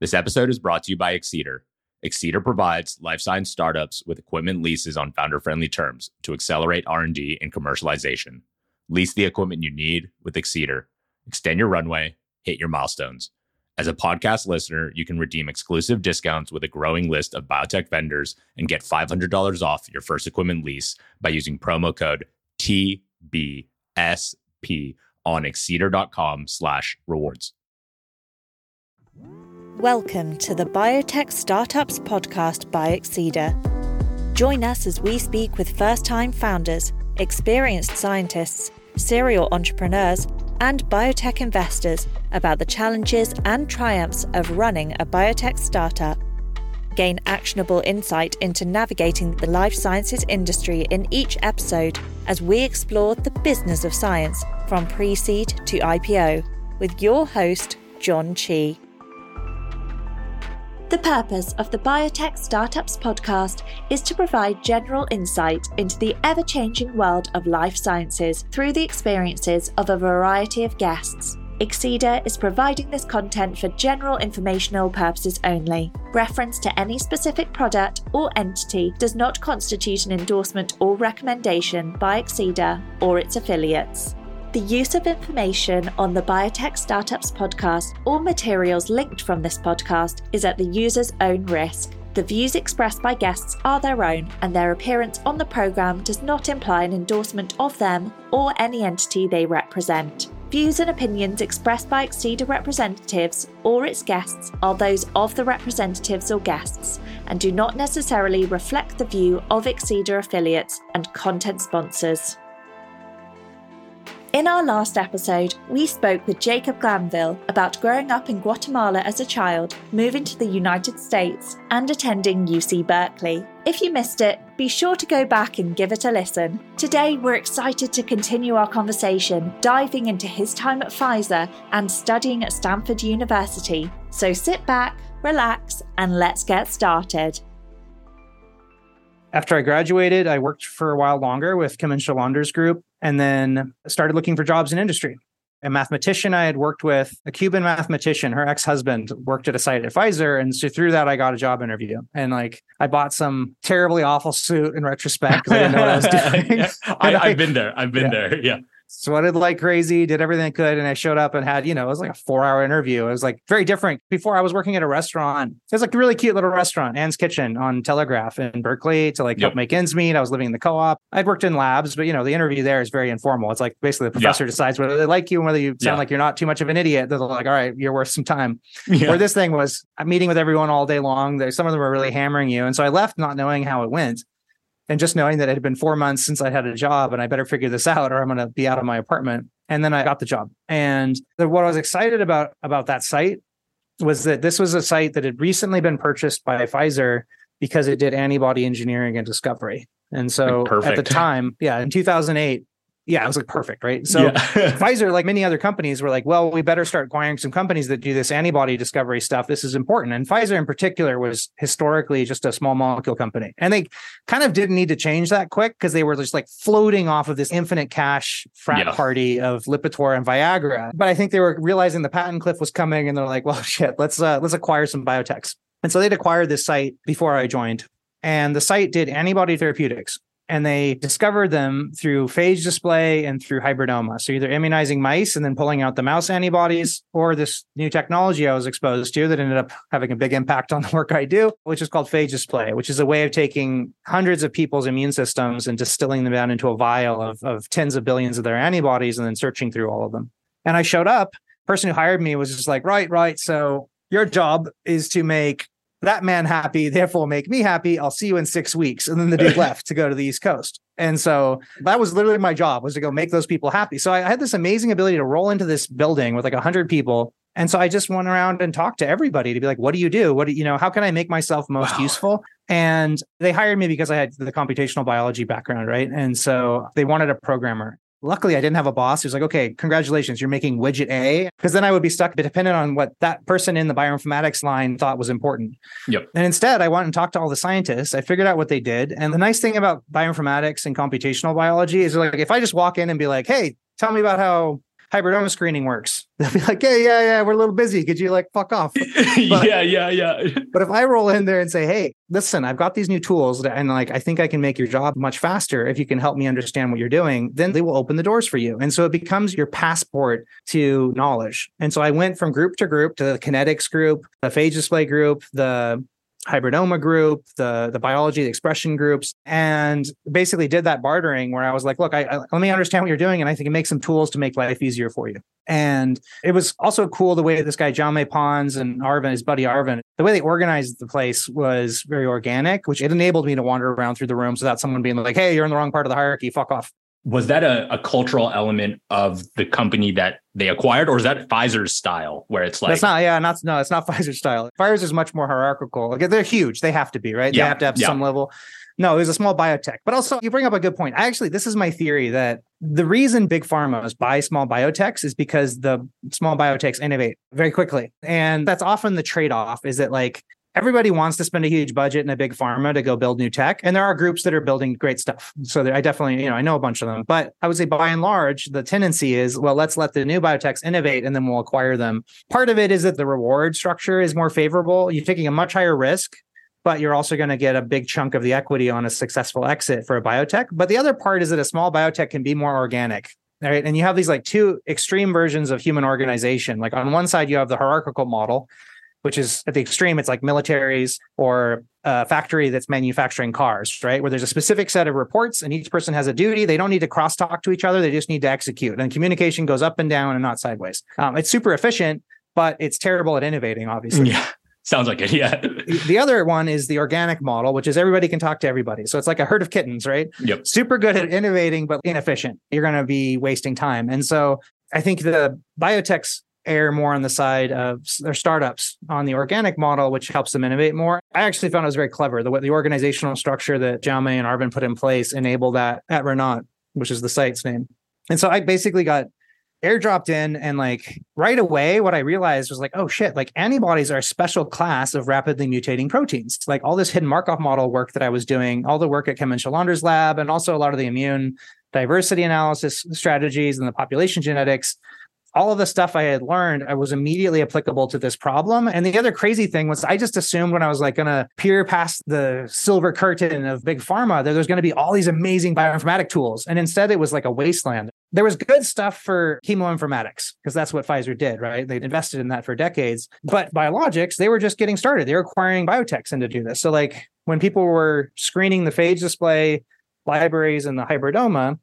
This episode is brought to you by Excedr. Excedr provides life science startups with equipment leases on founder-friendly terms to accelerate R&D and commercialization. Lease the equipment you need with Excedr. Extend your runway, hit your milestones. As a podcast listener, you can redeem exclusive discounts with a growing list of biotech vendors and get $500 off your first equipment lease by using promo code TBSP on excedr.com slash rewards. Welcome to the Biotech Startups Podcast by Excedr. Join us as we speak with first time founders, experienced scientists, serial entrepreneurs, and biotech investors about the challenges and triumphs of running a biotech startup. Gain actionable insight into navigating the life sciences industry in each episode as we explore the business of science from pre seed to IPO with your host, Jon Chee. The purpose of the Biotech Startups podcast is to provide general insight into the ever changing world of life sciences through the experiences of a variety of guests. Excedr is providing this content for general informational purposes only. Reference to any specific product or entity does not constitute an endorsement or recommendation by Excedr or its affiliates. The use of information on the Biotech Startups podcast or materials linked from this podcast is at the user's own risk. The views expressed by guests are their own, and their appearance on the programme does not imply an endorsement of them or any entity they represent. Views and opinions expressed by Excedr representatives or its guests are those of the representatives or guests and do not necessarily reflect the view of Excedr affiliates and content sponsors. In our last episode, we spoke with Jacob Glanville about growing up in Guatemala as a child, moving to the United States, and attending UC Berkeley. If you missed it, be sure to go back and give it a listen. Today, we're excited to continue our conversation, diving into his time at Pfizer and studying at Stanford University. So sit back, relax, and let's get started. After I graduated, I worked for a while longer with Kimmen Sjölander's group and then started looking for jobs in industry. A mathematician I had worked with, a Cuban mathematician, her ex husband worked at a site at Pfizer. And so through that, I got a job interview. And like, I bought some terribly awful suit in retrospect because I didn't know what I was doing. I, have been there. I've been yeah. there. Yeah sweated like crazy, did everything I could. And I showed up and had, you know, it was like a four hour interview. It was like very different. Before I was working at a restaurant. It was like a really cute little restaurant, Anne's Kitchen on Telegraph in Berkeley to like yep. help make ends meet. I was living in the co op. I'd worked in labs, but you know, the interview there is very informal. It's like basically the professor yeah. decides whether they like you and whether you sound yeah. like you're not too much of an idiot. They're like, all right, you're worth some time. Yeah. Where this thing was, I'm meeting with everyone all day long. Some of them were really hammering you. And so I left not knowing how it went and just knowing that it had been four months since I had a job and I better figure this out or I'm going to be out of my apartment. And then I got the job. And the, what I was excited about about that site was that this was a site that had recently been purchased by Pfizer because it did antibody engineering and discovery. And so like at the time, yeah, in 2008, yeah, it was like perfect, right? So yeah. Pfizer, like many other companies, were like, well, we better start acquiring some companies that do this antibody discovery stuff. This is important. And Pfizer in particular was historically just a small molecule company. And they kind of didn't need to change that quick because they were just like floating off of this infinite cash frat yeah. party of Lipitor and Viagra. But I think they were realizing the patent cliff was coming and they're like, well, shit, let's uh, let's acquire some biotechs. And so they'd acquired this site before I joined. And the site did antibody therapeutics and they discovered them through phage display and through hybridoma. So either immunizing mice and then pulling out the mouse antibodies, or this new technology I was exposed to that ended up having a big impact on the work I do, which is called phage display, which is a way of taking hundreds of people's immune systems and distilling them down into a vial of, of tens of billions of their antibodies and then searching through all of them. And I showed up. Person who hired me was just like, right, right. So your job is to make that man happy, therefore make me happy. I'll see you in six weeks. And then the dude left to go to the East Coast. And so that was literally my job was to go make those people happy. So I had this amazing ability to roll into this building with like a hundred people. And so I just went around and talked to everybody to be like, what do you do? What do you know? How can I make myself most wow. useful? And they hired me because I had the computational biology background, right? And so they wanted a programmer. Luckily, I didn't have a boss who's like, okay, congratulations, you're making widget A. Because then I would be stuck dependent on what that person in the bioinformatics line thought was important. Yep. And instead, I went and talked to all the scientists. I figured out what they did. And the nice thing about bioinformatics and computational biology is like, if I just walk in and be like, hey, tell me about how hybridoma screening works. They'll be like, "Hey, yeah, yeah, we're a little busy. Could you like fuck off?" But, yeah, yeah, yeah. but if I roll in there and say, "Hey, listen, I've got these new tools, and like I think I can make your job much faster if you can help me understand what you're doing," then they will open the doors for you, and so it becomes your passport to knowledge. And so I went from group to group to the kinetics group, the phage display group, the hybridoma group, the the biology, the expression groups, and basically did that bartering where I was like, look, I, I, let me understand what you're doing, and I think it makes some tools to make life easier for you. And it was also cool the way this guy Jaume Pons and Arvind, his buddy Arvind, the way they organized the place was very organic, which it enabled me to wander around through the rooms without someone being like, hey, you're in the wrong part of the hierarchy, fuck off was that a, a, cultural element of the company that they acquired, or is that Pfizer's style, where it's like that's not yeah, not no, it's not Pfizer's style. Pfizer's is much more hierarchical. Like they're huge, they have to be right. Yeah, they have to have yeah. some level. No, it was a small biotech, but also you bring up a good point. I actually, this is my theory that the reason big pharmas buy small biotechs is because the small biotechs innovate very quickly, and that's often the trade off. Is that like everybody wants to spend a huge budget in a big pharma to go build new tech and there are groups that are building great stuff. So i definitely you know i know a bunch of them. But i would say by and large the tendency is well let's let the new biotechs innovate and then we'll acquire them. Part of it is that the reward structure is more favorable. You're taking a much higher risk but you're also going to get a big chunk of the equity on a successful exit for a biotech. But the other part is that a small biotech can be more organic right? And you have these like two extreme versions of human organization. Like on one side you have the hierarchical model which is at the extreme, it's like militaries or a factory that's manufacturing cars, right? Where there's a specific set of reports and each person has a duty. They don't need to crosstalk to each other. They just need to execute. And communication goes up and down and not sideways. Um, it's super efficient, but it's terrible at innovating, obviously. Yeah. Sounds like it. Yeah. the other one is the organic model, which is everybody can talk to everybody. So it's like a herd of kittens, right? Yep. Super good at innovating, but inefficient. You're going to be wasting time. And so I think the biotechs err more on the side of their startups on the organic model, which helps them innovate more. I actually found it was very clever. The, the organizational structure that Jaume and Arvind put in place enabled that at Rinat, which is the site's name. And so I basically got airdropped in and like right away what i realized was like oh shit like antibodies are a special class of rapidly mutating proteins like all this hidden markov model work that i was doing all the work at Kimmen Sjölander's lab and also a lot of the immune diversity analysis strategies and the population genetics all of the stuff I had learned, I was immediately applicable to this problem. And the other crazy thing was I just assumed when I was like going to peer past the silver curtain of big pharma that there's going to be all these amazing bioinformatic tools. And instead it was like a wasteland. There was good stuff for chemoinformatics because that's what Pfizer did, right? They invested in that for decades. But biologics, they were just getting started. They were acquiring biotechs in to do this. So like when people were screening the phage display libraries and the hybridoma,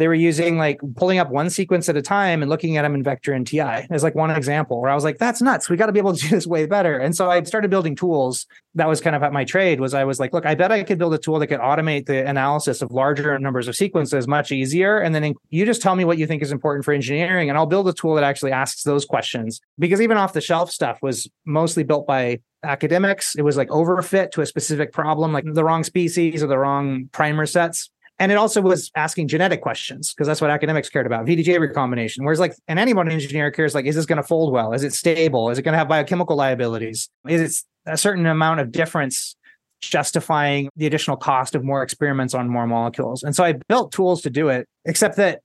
they were using like pulling up one sequence at a time and looking at them in Vector NTI as like one example where i was like that's nuts. We got to be able to do this way better. And so i started building tools. That was kind of at my trade was i was like look i bet i could build a tool that could automate the analysis of larger numbers of sequences much easier. And then you just tell me what you think is important for engineering and i'll build a tool that actually asks those questions. Because even off the shelf stuff was mostly built by academics. It was like overfit to a specific problem like the wrong species or the wrong primer sets and it also was asking genetic questions because that's what academics cared about VDJ recombination. Whereas like an antibody engineer cares like, is this going to fold well? Is it stable? Is it going to have biochemical liabilities? Is it a certain amount of difference justifying the additional cost of more experiments on more molecules? And so I built tools to do it, except that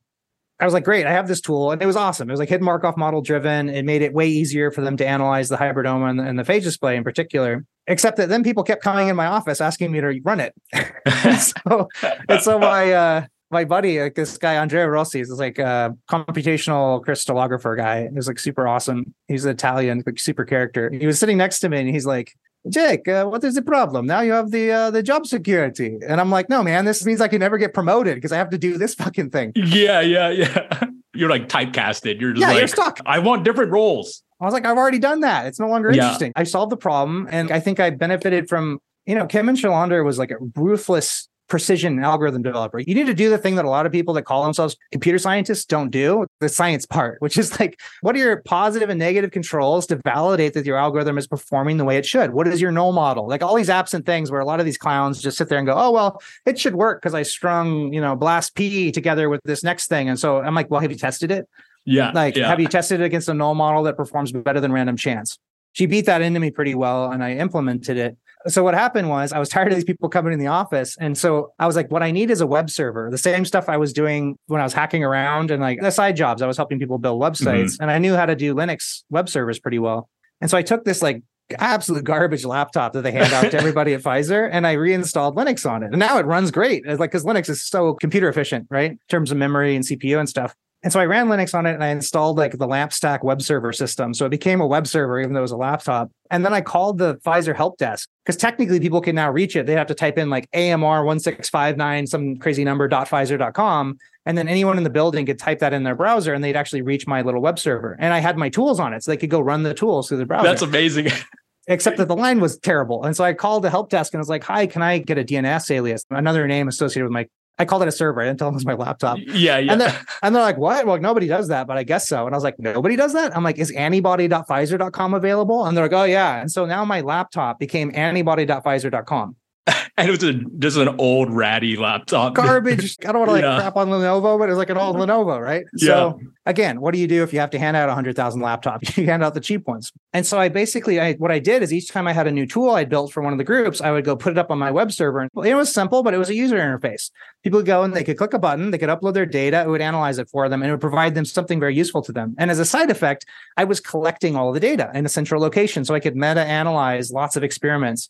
I was like, great, I have this tool. And it was awesome. It was like hidden Markov model driven. It made it way easier for them to analyze the hybridoma and the, and the phage display in particular. Except that then people kept coming in my office asking me to run it. so, and so my uh, my buddy, like this guy Andrea Rossi, is like a computational crystallographer guy. He's like super awesome. He's an Italian, like super character. He was sitting next to me and he's like, Jake, uh, what is the problem? Now you have the uh, the job security, and I'm like, no, man, this means I can never get promoted because I have to do this fucking thing. Yeah, yeah, yeah. You're like typecasted. You're just yeah, like, you're stuck. I want different roles. I was like, I've already done that. It's no longer yeah. interesting. I solved the problem, and I think I benefited from. You know, Kimmen Sjölander was like a ruthless precision algorithm developer. You need to do the thing that a lot of people that call themselves computer scientists don't do, the science part, which is like, what are your positive and negative controls to validate that your algorithm is performing the way it should? What is your null model? Like all these absent things where a lot of these clowns just sit there and go, oh, well, it should work because I strung, you know, blast P together with this next thing. And so I'm like, well, have you tested it? Yeah. Like, yeah. have you tested it against a null model that performs better than random chance? She beat that into me pretty well and I implemented it So what happened was I was tired of these people coming in the office. And so I was like, what I need is a web server. The same stuff I was doing when I was hacking around and like the side jobs, I was helping people build websites mm-hmm. and I knew how to do Linux web servers pretty well. And so I took this like absolute garbage laptop that they hand out to everybody at Pfizer and I reinstalled Linux on it. And now it runs great. It's like, cause Linux is so computer efficient, right? In terms of memory and CPU and stuff. And so I ran Linux on it and I installed like the LAMP stack web server system. So it became a web server, even though it was a laptop. And then I called the Pfizer help desk because technically people can now reach it. They have to type in like AMR 1659, some crazy number, dot .pfizer.com. And then anyone in the building could type that in their browser and they'd actually reach my little web server. And I had my tools on it. So they could go run the tools through the browser. That's amazing. Except that the line was terrible. And so I called the help desk and I was like, hi, can I get a DNS alias? Another name associated with my I called it a server. I didn't tell them it was my laptop. Yeah, yeah. And they're, and they're like, what? Well, nobody does that, but I guess so. And I was like, nobody does that? I'm like, is antibody.pfizer.com available? And they're like, oh, yeah. And so now my laptop became antibody.pfizer.com. and it was a, just an old ratty laptop. Garbage. I don't want to like yeah. crap on Lenovo, but it's like an old Lenovo, right? Yeah. So again, what do you do if you have to hand out a hundred thousand laptops? You hand out the cheap ones. And so I basically, I, what I did is each time I had a new tool I built for one of the groups, I would go put it up on my web server. And it was simple, but it was a user interface. People would go and they could click a button, they could upload their data, it would analyze it for them, and it would provide them something very useful to them. And as a side effect, I was collecting all the data in a central location, so I could meta analyze lots of experiments.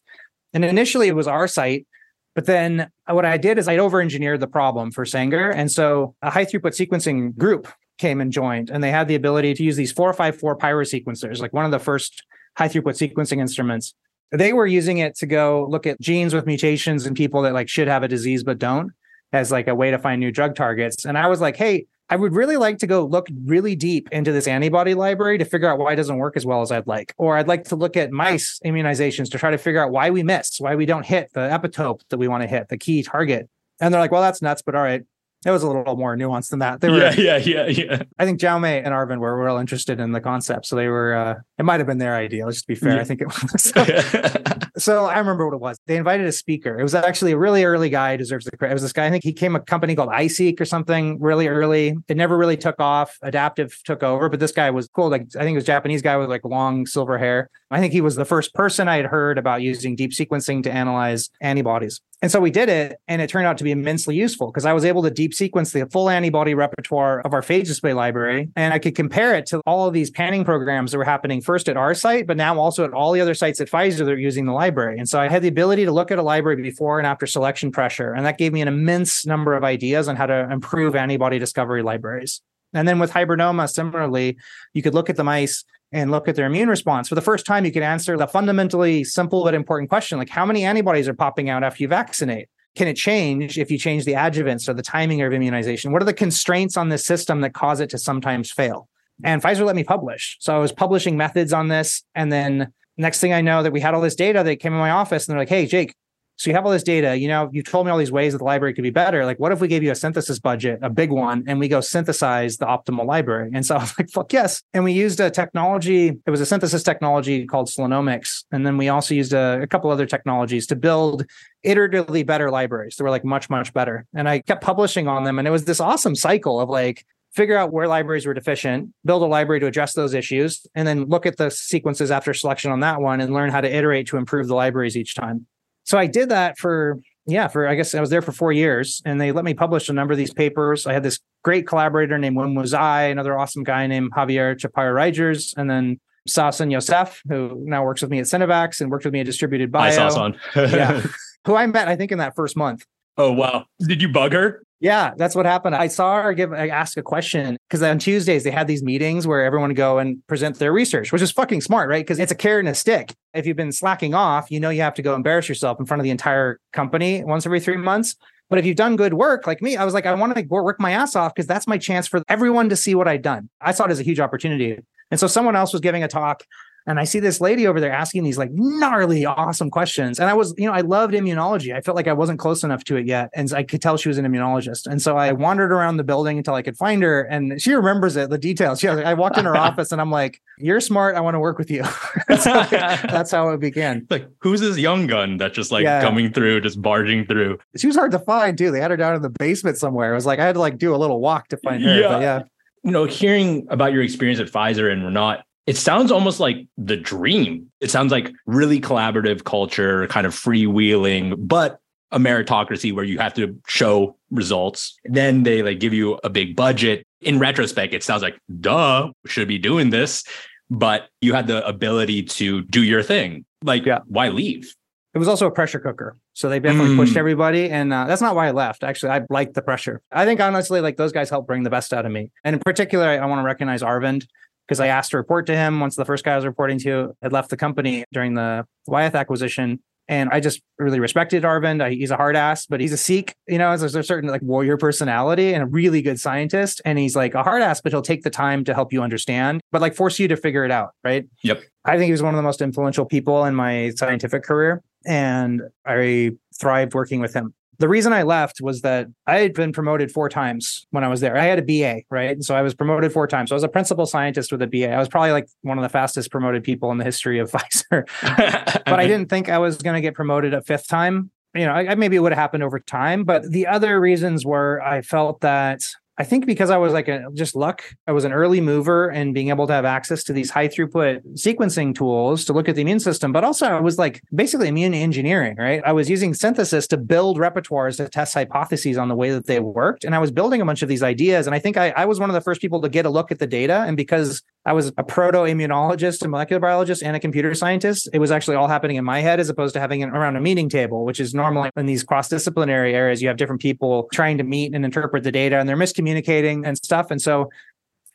And initially it was our site, but then what I did is I'd over engineered the problem for Sanger. And so a high throughput sequencing group came and joined, and they had the ability to use these 454 Pyro sequencers, like one of the first high throughput sequencing instruments. They were using it to go look at genes with mutations in people that like should have a disease but don't as like a way to find new drug targets. And I was like, hey, I would really like to go look really deep into this antibody library to figure out why it doesn't work as well as I'd like. Or I'd like to look at mice immunizations to try to figure out why we miss, why we don't hit the epitope that we want to hit, the key target. And they're like, well, that's nuts, but all right. It was a little more nuanced than that. They were, yeah, yeah, yeah, yeah. I think Jaume and Arvind were real interested in the concept, so they were. Uh, it might have been their idea. Let's just be fair. Yeah. I think it was. so I remember what it was. They invited a speaker. It was actually a really early guy. Deserves the credit. It was this guy. I think he came a company called iSeq or something. Really early. It never really took off. Adaptive took over, but this guy was cool. Like I think it was Japanese guy with like long silver hair. I think he was the first person I had heard about using deep sequencing to analyze antibodies. And so we did it, and it turned out to be immensely useful because I was able to deep sequence the full antibody repertoire of our phage display library. And I could compare it to all of these panning programs that were happening first at our site, but now also at all the other sites at Pfizer that are using the library. And so I had the ability to look at a library before and after selection pressure. And that gave me an immense number of ideas on how to improve antibody discovery libraries. And then with hybridoma, similarly, you could look at the mice and look at their immune response. For the first time, you could answer the fundamentally simple but important question like, how many antibodies are popping out after you vaccinate? Can it change if you change the adjuvants or the timing of immunization? What are the constraints on this system that cause it to sometimes fail? And Pfizer let me publish. So I was publishing methods on this. And then next thing I know that we had all this data, they came in my office and they're like, hey, Jake, so you have all this data, you know, you've told me all these ways that the library could be better. Like, what if we gave you a synthesis budget, a big one, and we go synthesize the optimal library? And so I was like, fuck yes. And we used a technology, it was a synthesis technology called Slonomics. And then we also used a, a couple other technologies to build iteratively better libraries that were like much, much better. And I kept publishing on them. And it was this awesome cycle of like, figure out where libraries were deficient, build a library to address those issues, and then look at the sequences after selection on that one and learn how to iterate to improve the libraries each time so I did that for yeah, for I guess I was there for four years, and they let me publish a number of these papers. I had this great collaborator named Wenwu Zhai, another awesome guy named Javier Chaparro Riggers, and then Sawsan Youssef, who now works with me at Centivax and worked with me at Distributed Bio. Hi, Sawsan. yeah, who I met I think in that first month. Oh wow! Did you bug her? Yeah, that's what happened. I saw her give I ask a question because on Tuesdays they had these meetings where everyone would go and present their research, which is fucking smart, right? Because it's a carrot and a stick. If you've been slacking off, you know you have to go embarrass yourself in front of the entire company once every three months. But if you've done good work like me, I was like, I want to work my ass off because that's my chance for everyone to see what I'd done. I saw it as a huge opportunity. And so someone else was giving a talk and I see this lady over there asking these like gnarly, awesome questions. And I was, you know, I loved immunology. I felt like I wasn't close enough to it yet. And I could tell she was an immunologist. And so I wandered around the building until I could find her. And she remembers it, the details. She, I walked in her office and I'm like, you're smart. I want to work with you. so that's how it began. Like, who's this young gun that's just like yeah. coming through, just barging through? She was hard to find too. They had her down in the basement somewhere. It was like, I had to like do a little walk to find her. Yeah. But yeah you know, hearing about your experience at Pfizer and Rinat, it sounds almost like the dream. It sounds like really collaborative culture, kind of freewheeling, but a meritocracy where you have to show results. Then they like give you a big budget. In retrospect, it sounds like, duh, should be doing this. But you had the ability to do your thing. Like, yeah. why leave? It was also a pressure cooker. So they definitely mm. pushed everybody. And uh, that's not why I left. Actually, I liked the pressure. I think honestly, like those guys helped bring the best out of me. And in particular, I, I want to recognize Arvind because I asked to report to him once the first guy I was reporting to had left the company during the Wyeth acquisition. And I just really respected Arvind. I, he's a hard ass, but he's a Sikh, you know, there's a certain like warrior personality and a really good scientist. And he's like a hard ass, but he'll take the time to help you understand, but like force you to figure it out. Right. Yep. I think he was one of the most influential people in my scientific career. And I thrived working with him the reason I left was that I had been promoted four times when I was there. I had a BA, right? And So I was promoted four times. So I was a principal scientist with a BA. I was probably like one of the fastest promoted people in the history of Pfizer. but I didn't think I was going to get promoted a fifth time. You know, I, maybe it would have happened over time. But the other reasons were I felt that I think because I was like a just luck, I was an early mover and being able to have access to these high throughput sequencing tools to look at the immune system, but also I was like basically immune engineering, right? I was using synthesis to build repertoires to test hypotheses on the way that they worked. And I was building a bunch of these ideas. And I think I, I was one of the first people to get a look at the data. And because I was a proto immunologist, a molecular biologist, and a computer scientist, it was actually all happening in my head as opposed to having it around a meeting table, which is normally in these cross disciplinary areas, you have different people trying to meet and interpret the data and they're miscommunicating and stuff. And so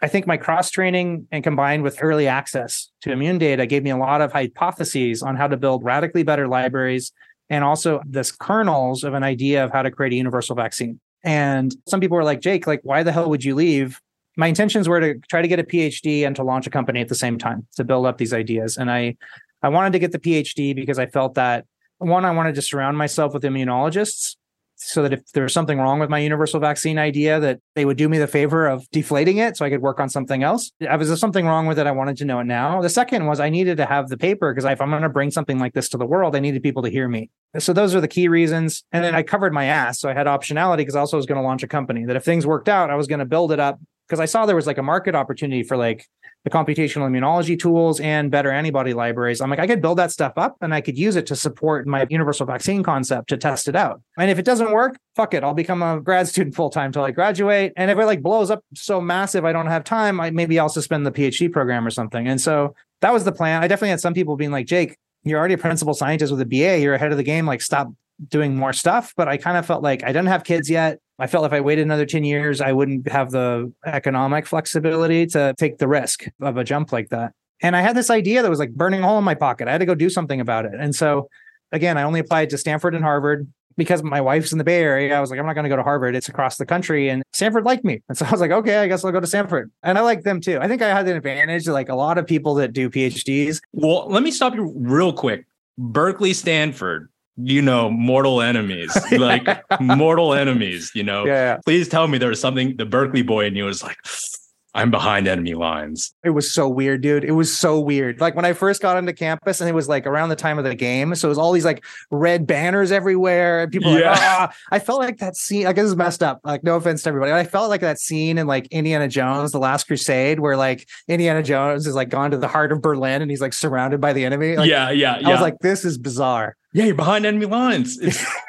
I think my cross training and combined with early access to immune data gave me a lot of hypotheses on how to build radically better libraries and also this kernels of an idea of how to create a universal vaccine. And some people were like, Jake, like, why the hell would you leave? My intentions were to try to get a PhD and to launch a company at the same time to build up these ideas. And I, I wanted to get the PhD because I felt that one, I wanted to surround myself with immunologists so that if there was something wrong with my universal vaccine idea that they would do me the favor of deflating it so I could work on something else. If there's something wrong with it, I wanted to know it now. The second was I needed to have the paper because if I'm going to bring something like this to the world, I needed people to hear me. So those are the key reasons. And then I covered my ass. So I had optionality because I also was going to launch a company that if things worked out, I was going to build it up because I saw there was like a market opportunity for like the computational immunology tools and better antibody libraries. I'm like, I could build that stuff up and I could use it to support my universal vaccine concept to test it out. And if it doesn't work, fuck it. I'll become a grad student full time till I graduate. And if it like blows up so massive, I don't have time, I maybe I'll suspend the PhD program or something. And so that was the plan. I definitely had some people being like, Jake, you're already a principal scientist with a BA. You're ahead of the game. Like, stop doing more stuff. But I kind of felt like I didn't have kids yet. I felt if I waited another 10 years, I wouldn't have the economic flexibility to take the risk of a jump like that. And I had this idea that was like burning a hole in my pocket. I had to go do something about it. And so, again, I only applied to Stanford and Harvard because my wife's in the Bay Area. I was like, I'm not going to go to Harvard. It's across the country. And Stanford liked me. And so I was like, okay, I guess I'll go to Stanford. And I like them too. I think I had an advantage, like a lot of people that do PhDs. Well, let me stop you real quick. Berkeley, Stanford, you know, mortal enemies, like mortal enemies, you know. Yeah, yeah. Please tell me there was something the Berkeley boy in you was like, I'm behind enemy lines. It was so weird, dude. It was so weird. Like when I first got into campus and it was like around the time of the game. So it was all these like red banners everywhere. And people yeah. like, ah. I felt like that scene. I guess it's messed up. Like, no offense to everybody. I felt like that scene in like Indiana Jones, The Last Crusade, where like Indiana Jones is like gone to the heart of Berlin and he's like surrounded by the enemy. Like, yeah, yeah, yeah. I was like, this is bizarre yeah, you're behind enemy lines.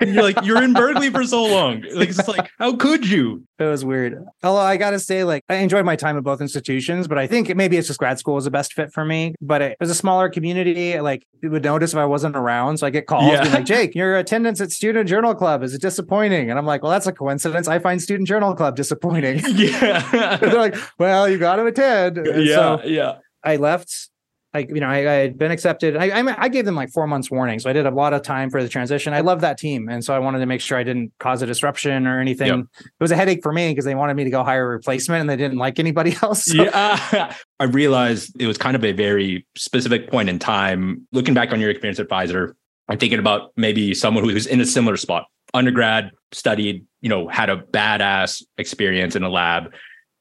you're like, you're in Berkeley for so long. Like, it's like, how could you? It was weird. Although I gotta say, like, I enjoyed my time at both institutions, but I think maybe it's just grad school was the best fit for me. But it was a smaller community. Like, you would notice if I wasn't around. So I get calls yeah. like, Jake, your attendance at Student Journal Club is disappointing. And I'm like, well, that's a coincidence. I find Student Journal Club disappointing. Yeah. they're like, well, you got to attend. And yeah. So yeah. I left I, you know, I, I, had been accepted. I, I, I gave them like four months warning, so I did a lot of time for the transition. I love that team, and so I wanted to make sure I didn't cause a disruption or anything. Yep. It was a headache for me because they wanted me to go hire a replacement, and they didn't like anybody else. So. Yeah, I realized it was kind of a very specific point in time. Looking back on your experience at Pfizer, I'm thinking about maybe someone who's in a similar spot, undergrad, studied, you know, had a badass experience in a lab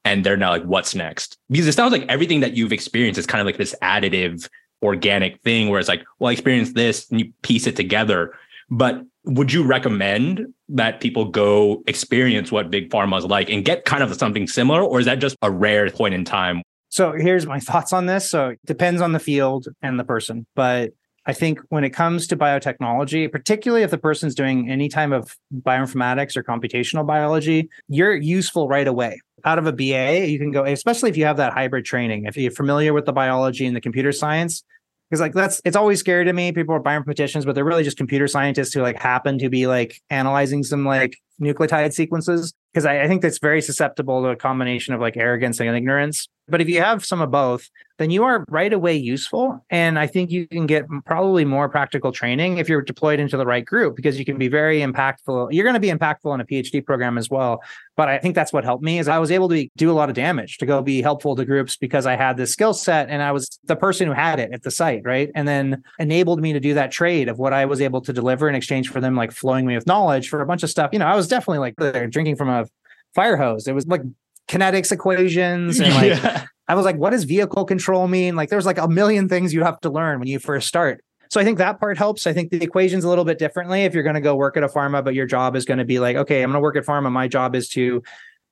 and they're now like, what's next? Because it sounds like everything that you've experienced is kind of like this additive, organic thing where it's like, well, I experienced this and you piece it together. But would you recommend that people go experience what big pharma is like and get kind of something similar? Or is that just a rare point in time? So here's my thoughts on this. So it depends on the field and the person, but I think when it comes to biotechnology, particularly if the person's doing any type of bioinformatics or computational biology, you're useful right away. Out of a BA, you can go, especially if you have that hybrid training. If you're familiar with the biology and the computer science, because like that's it's always scary to me. People are bioinformaticians, but they're really just computer scientists who like happen to be like analyzing some like nucleotide sequences. Because I, I think that's very susceptible to a combination of like arrogance and ignorance. But if you have some of both, then you are right away useful. And I think you can get probably more practical training if you're deployed into the right group because you can be very impactful. You're going to be impactful in a PhD program as well. But I think that's what helped me is I was able to do a lot of damage to go be helpful to groups because I had this skill set and I was the person who had it at the site, right? And then enabled me to do that trade of what I was able to deliver in exchange for them like flowing me with knowledge for a bunch of stuff. You know, I was definitely like drinking from a fire hose. It was like kinetics equations and like yeah. I was like, what does vehicle control mean? Like there's like a million things you have to learn when you first start. So I think that part helps. I think the equation's a little bit differently if you're going to go work at a pharma, but your job is going to be like, okay, I'm going to work at pharma. My job is to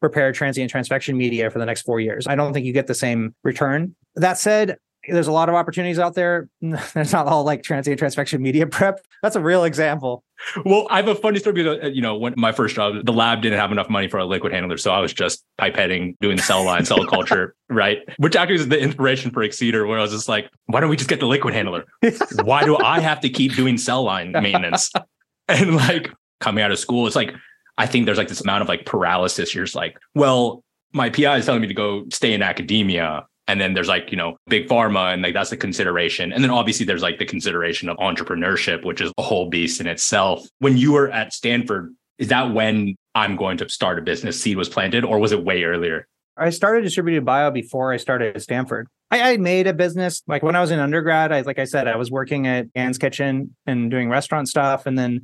prepare transient transfection media for the next four years. I don't think you get the same return. That said, there's a lot of opportunities out there. There's not all like transient transfection media prep. That's a real example. Well, I have a funny story because, uh, you know, when my first job, the lab didn't have enough money for a liquid handler. So I was just pipetting, doing cell line, cell culture, right? Which actually is the inspiration for Excedr, where I was just like, why don't we just get the liquid handler? why do I have to keep doing cell line maintenance? and like coming out of school, it's like, I think there's like this amount of like paralysis. You're just like, well, my PI is telling me to go stay in academia and then there's like, you know, big pharma and like that's the consideration. And then obviously there's like the consideration of entrepreneurship, which is a whole beast in itself. When you were at Stanford, is that when I'm going to start a business seed was planted or was it way earlier? I started distributed bio before I started at Stanford. I, I, made a business like when I was in undergrad. I like I said, I was working at Anne's Kitchen and doing restaurant stuff, and then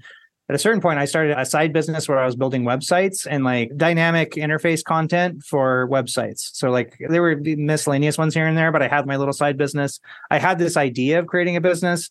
at a certain point i started a side business where i was building websites and like dynamic interface content for websites. So like there were miscellaneous ones here and there but i had my little side business. I had this idea of creating a business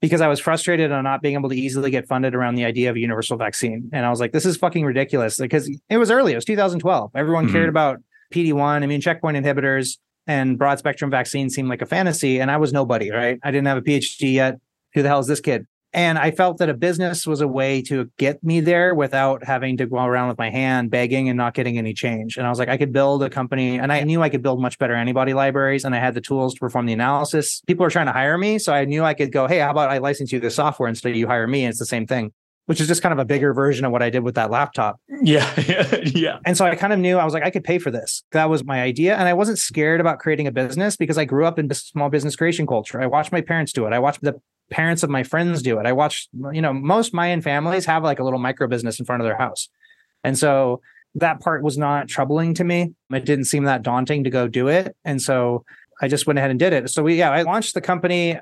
because i was frustrated on not being able to easily get funded around the idea of a universal vaccine. And i was like this is fucking ridiculous because it was early. It was 2012 everyone mm-hmm. cared about pd1 immune checkpoint inhibitors and broad spectrum vaccines seemed like a fantasy and i was nobody right? I didn't have a phd yet. Who the hell is this kid and I felt that a business was a way to get me there without having to go around with my hand begging and not getting any change. And I was like, I could build a company and I knew I could build much better antibody libraries and I had the tools to perform the analysis. People are trying to hire me. So I knew I could go, hey, how about I license you the software instead of you hire me? And it's the same thing which is just kind of a bigger version of what I did with that laptop. Yeah, yeah, yeah. And so I kind of knew I was like, I could pay for this. That was my idea. And I wasn't scared about creating a business because I grew up in small business creation culture. I watched my parents do it. I watched the parents of my friends do it. I watched, you know, most Mayan families have like a little micro business in front of their house. And so that part was not troubling to me. It didn't seem that daunting to go do it. And so I just went ahead and did it. So we, yeah, I launched the company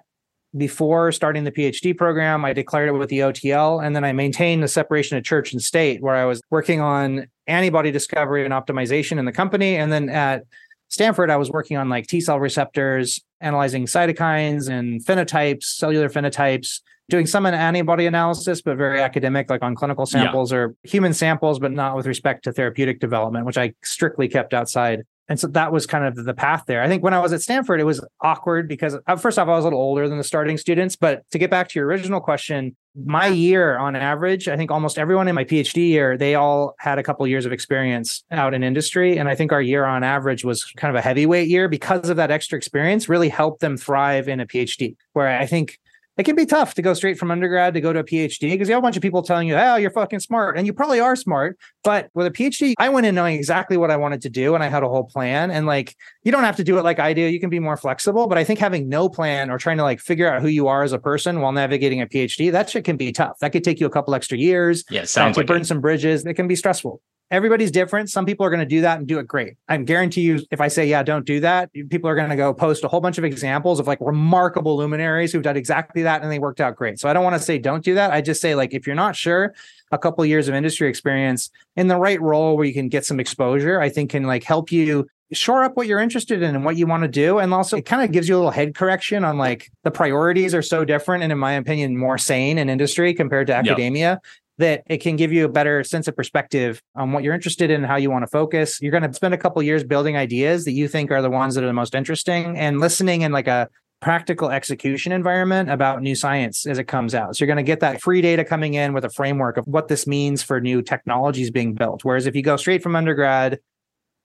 before starting the PhD program. I declared it with the OTL, and then I maintained the separation of church and state, where I was working on antibody discovery and optimization in the company. And then at Stanford, I was working on like T cell receptors, analyzing cytokines and phenotypes, cellular phenotypes, doing some antibody analysis, but very academic, like on clinical samples yeah. or human samples, but not with respect to therapeutic development, which I strictly kept outside and so that was kind of the path there. I think when I was at Stanford, it was awkward because uh, first off, I was a little older than the starting students. But to get back to your original question, my year on average, I think almost everyone in my PhD year, they all had a couple years of experience out in industry. And I think our year on average was kind of a heavyweight year because of that extra experience really helped them thrive in a PhD. Where I think it can be tough to go straight from undergrad to go to a PhD because you have a bunch of people telling you, oh, you're fucking smart. And you probably are smart. But with a PhD, I went in knowing exactly what I wanted to do and I had a whole plan. And like, you don't have to do it like I do. You can be more flexible. But I think having no plan or trying to like figure out who you are as a person while navigating a PhD, that shit can be tough. That could take you a couple extra years. Yeah, sounds like burn it. some bridges. It can be stressful everybody's different. Some people are going to do that and do it great. I guarantee you, if I say, yeah, don't do that, people are going to go post a whole bunch of examples of like remarkable luminaries who've done exactly that and they worked out great. So I don't want to say don't do that. I just say, like, if you're not sure, a couple of years of industry experience in the right role where you can get some exposure, I think can like help you shore up what you're interested in and what you want to do. And also it kind of gives you a little head correction on like the priorities are so different and in my opinion, more sane in industry compared to academia. Yep that it can give you a better sense of perspective on what you're interested in, how you want to focus. You're going to spend a couple years building ideas that you think are the ones that are the most interesting and listening in like a practical execution environment about new science as it comes out. So you're going to get that free data coming in with a framework of what this means for new technologies being built. Whereas if you go straight from undergrad,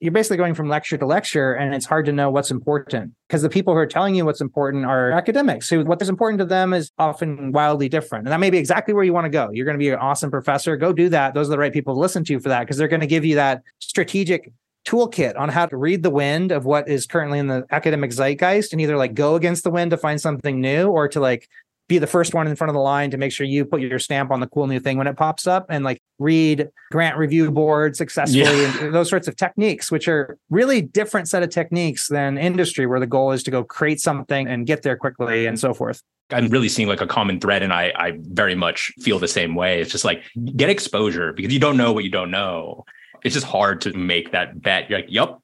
you're basically going from lecture to lecture and it's hard to know what's important because the people who are telling you what's important are academics who what is important to them is often wildly different and that may be exactly where you want to go. You're going to be an awesome professor go do that. Those are the right people to listen to for that because they're going to give you that strategic toolkit on how to read the wind of what is currently in the academic zeitgeist and either like go against the wind to find something new or to like be the first one in front of the line to make sure you put your stamp on the cool new thing when it pops up and like read grant review board successfully yeah. and those sorts of techniques which are really different set of techniques than industry where the goal is to go create something and get there quickly and so forth I'm really seeing like a common thread, and I I very much feel the same way. It's just like get exposure because you don't know what you don't know. It's just hard to make that bet. You're like, yep,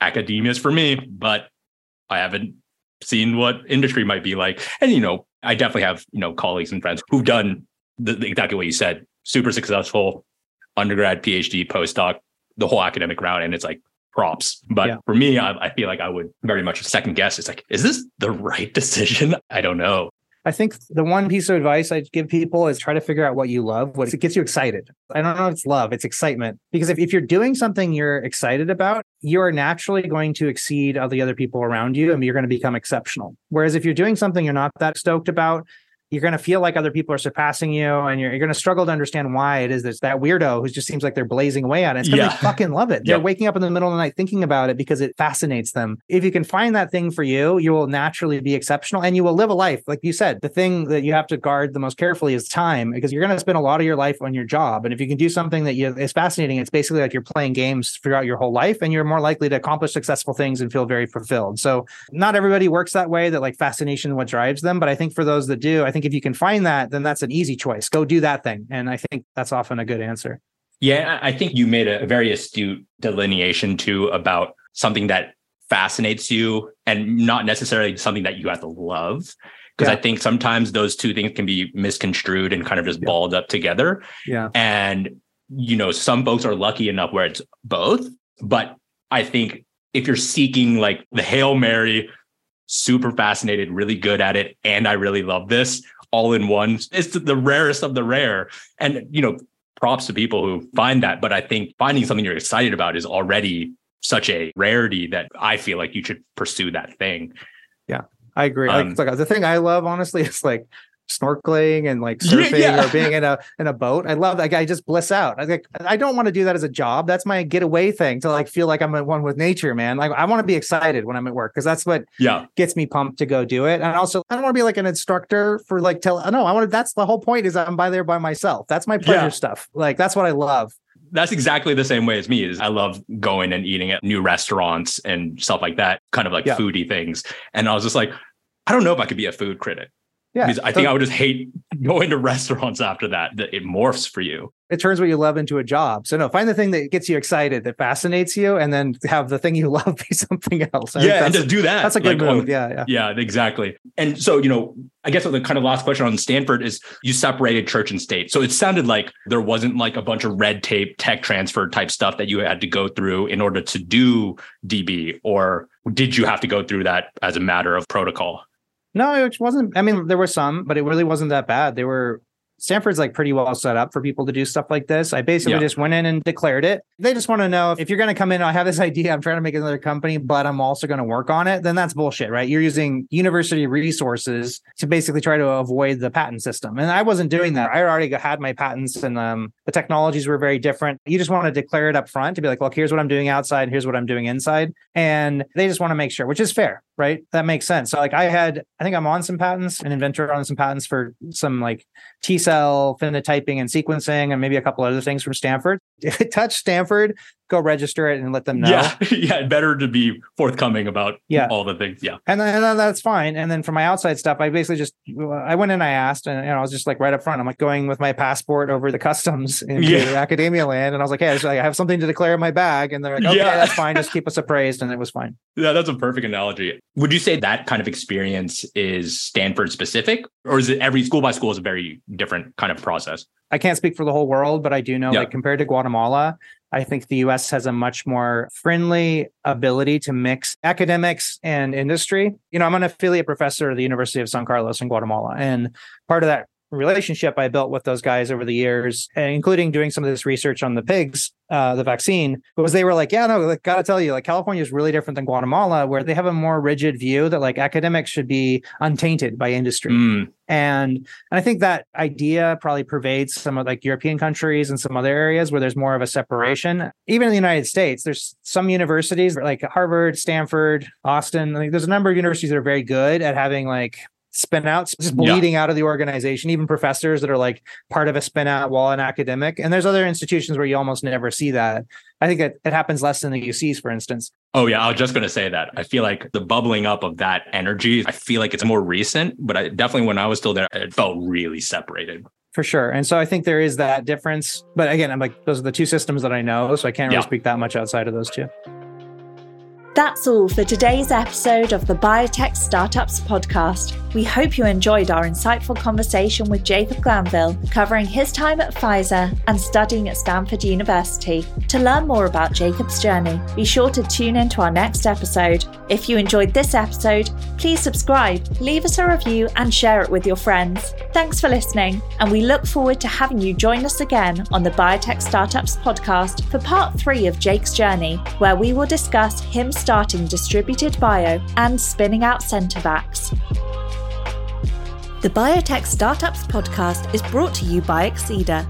academia is for me, but I haven't seen what industry might be like. And you know, I definitely have, you know, colleagues and friends who've done the, exactly what you said, super successful undergrad, PhD, postdoc, the whole academic route. And it's like props. But yeah. for me, I, I feel like I would very much second guess. It's like, is this the right decision? I don't know. I think the one piece of advice I give people is try to figure out what you love, what gets you excited. I don't know if it's love, it's excitement. Because if, if you're doing something you're excited about, you're naturally going to exceed all the other people around you and you're going to become exceptional. Whereas if you're doing something you're not that stoked about, you're going to feel like other people are surpassing you and you're, you're going to struggle to understand why it is there's that weirdo who just seems like they're blazing away at it. It's yeah. they fucking love it. They're yep. waking up in the middle of the night thinking about it because it fascinates them. If you can find that thing for you, you will naturally be exceptional and you will live a life. Like you said, the thing that you have to guard the most carefully is time because you're going to spend a lot of your life on your job. And if you can do something that you, is fascinating, it's basically like you're playing games throughout your whole life and you're more likely to accomplish successful things and feel very fulfilled. So not everybody works that way that like fascination what drives them. But I think for those that do, I think if you can find that then that's an easy choice. Go do that thing. And I think that's often a good answer. Yeah, I think you made a very astute delineation too about something that fascinates you and not necessarily something that you have to love. Because yeah. I think sometimes those two things can be misconstrued and kind of just yeah. balled up together. Yeah. And, you know, some folks are lucky enough where it's both. But I think if you're seeking like the Hail Mary, super fascinated, really good at it, and I really love this, all in one. It's the rarest of the rare. And, you know, props to people who find that. But I think finding something you're excited about is already such a rarity that I feel like you should pursue that thing. Yeah, I agree. Um, like, the thing I love, honestly, is like snorkeling and like surfing yeah, yeah. or being in a in a boat. I love that. I just bliss out. I like I don't want to do that as a job. That's my getaway thing to like feel like I'm at one with nature, man. Like I want to be excited when I'm at work because that's what yeah gets me pumped to go do it. And also I don't want to be like an instructor for like tell no, I want to that's the whole point is I'm by there by myself. That's my pleasure yeah. stuff. Like that's what I love. That's exactly the same way as me is I love going and eating at new restaurants and stuff like that, kind of like foodie things. And I was just like, I don't know if I could be a food critic. Yeah. Because I think I would just hate going to restaurants after that. That it morphs for you. It turns what you love into a job. So no, find the thing that gets you excited, that fascinates you, and then have the thing you love be something else. I yeah, and just do that. That's a good like, move. Yeah, yeah. Yeah, exactly. And so, you know, I guess the kind of last question on Stanford is you separated church and state. So it sounded like there wasn't like a bunch of red tape, tech transfer type stuff that you had to go through in order to do DB, or did you have to go through that as a matter of protocol? No, it wasn't. I mean, there were some, but it really wasn't that bad. They were Stanford's like pretty well set up for people to do stuff like this. I basically yeah. just went in and declared it. They just want to know if you're going to come in, I have this idea, I'm trying to make another company, but I'm also going to work on it, then that's bullshit, right? You're using university resources to basically try to avoid the patent system. And I wasn't doing that. I already had my patents and um, the technologies were very different. You just want to declare it up front to be like, look, here's what I'm doing outside, here's what I'm doing inside. And they just want to make sure, which is fair, right? That makes sense. So like I had, I think I'm on some patents, an inventor on some patents for some like T cell phenotyping and sequencing, and maybe a couple other things from Stanford. It touched Stanford, go register it and let them know. Yeah, yeah, better to be forthcoming about yeah. all the things. Yeah, and then, and then that's fine. And then for my outside stuff, I basically just I went in, I asked, and you know, I was just like right up front. I'm like going with my passport over the customs into yeah. academia land, and I was like, hey, I have something to declare in my bag, and they're like, okay, yeah. that's fine, just keep us appraised, and it was fine. Yeah, that's a perfect analogy. Would you say that kind of experience is Stanford specific, or is it every school by school is a very different kind of process? I can't speak for the whole world, but I do know Yeah. like compared to Guatemala, I think the US has a much more friendly ability to mix academics and industry. You know, I'm an affiliate professor at the University of San Carlos in Guatemala. And part of that relationship I built with those guys over the years, including doing some of this research on the pigs, uh, the vaccine, was they were like, yeah, no, like, gotta tell you, like California is really different than Guatemala, where they have a more rigid view that like academics should be untainted by industry. Mm, And and I think that idea probably pervades some of like European countries and some other areas where there's more of a separation. Even in the United States, there's some universities like Harvard, Stanford, Austin. Like there's a number of universities that are very good at having like spin outs just Yeah. bleeding out of the organization, even professors that are like part of a spin out while an academic. And there's other institutions where you almost never see that. I think it, it happens less in the UCs, for instance. Oh yeah, I was just gonna say that. I feel like the bubbling up of that energy. I feel like it's more recent, but I definitely when I was still there, it felt really separated. For sure. And so I think there is that difference. But again, I'm like, those are the two systems that I know. So I can't really Yeah. speak that much outside of those two. That's all for today's episode of the Biotech Startups podcast. We hope you enjoyed our insightful conversation with Jacob Glanville, covering his time at Pfizer and studying at Stanford University. To learn more about Jacob's journey, be sure to tune in to our next episode. If you enjoyed this episode, please subscribe, leave us a review, and share it with your friends. Thanks for listening, and we look forward to having you join us again on the Biotech Startups podcast for part three of Jake's journey, where we will discuss him starting distributed bio and spinning out backs. The Biotech Startups podcast is brought to you by Excedr.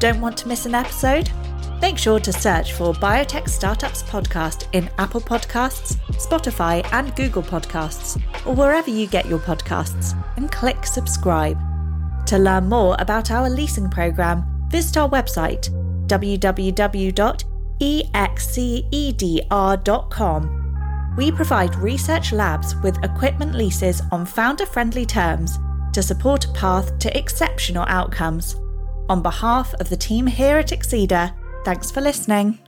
Don't want to miss an episode? Make sure to search for Biotech Startups Podcast in Apple Podcasts, Spotify, and Google Podcasts, or wherever you get your podcasts, and click subscribe. To learn more about our leasing program, visit our website www.excedr.com. We provide research labs with equipment leases on founder friendly terms to support a path to exceptional outcomes. On behalf of the team here at Excedr, thanks for listening.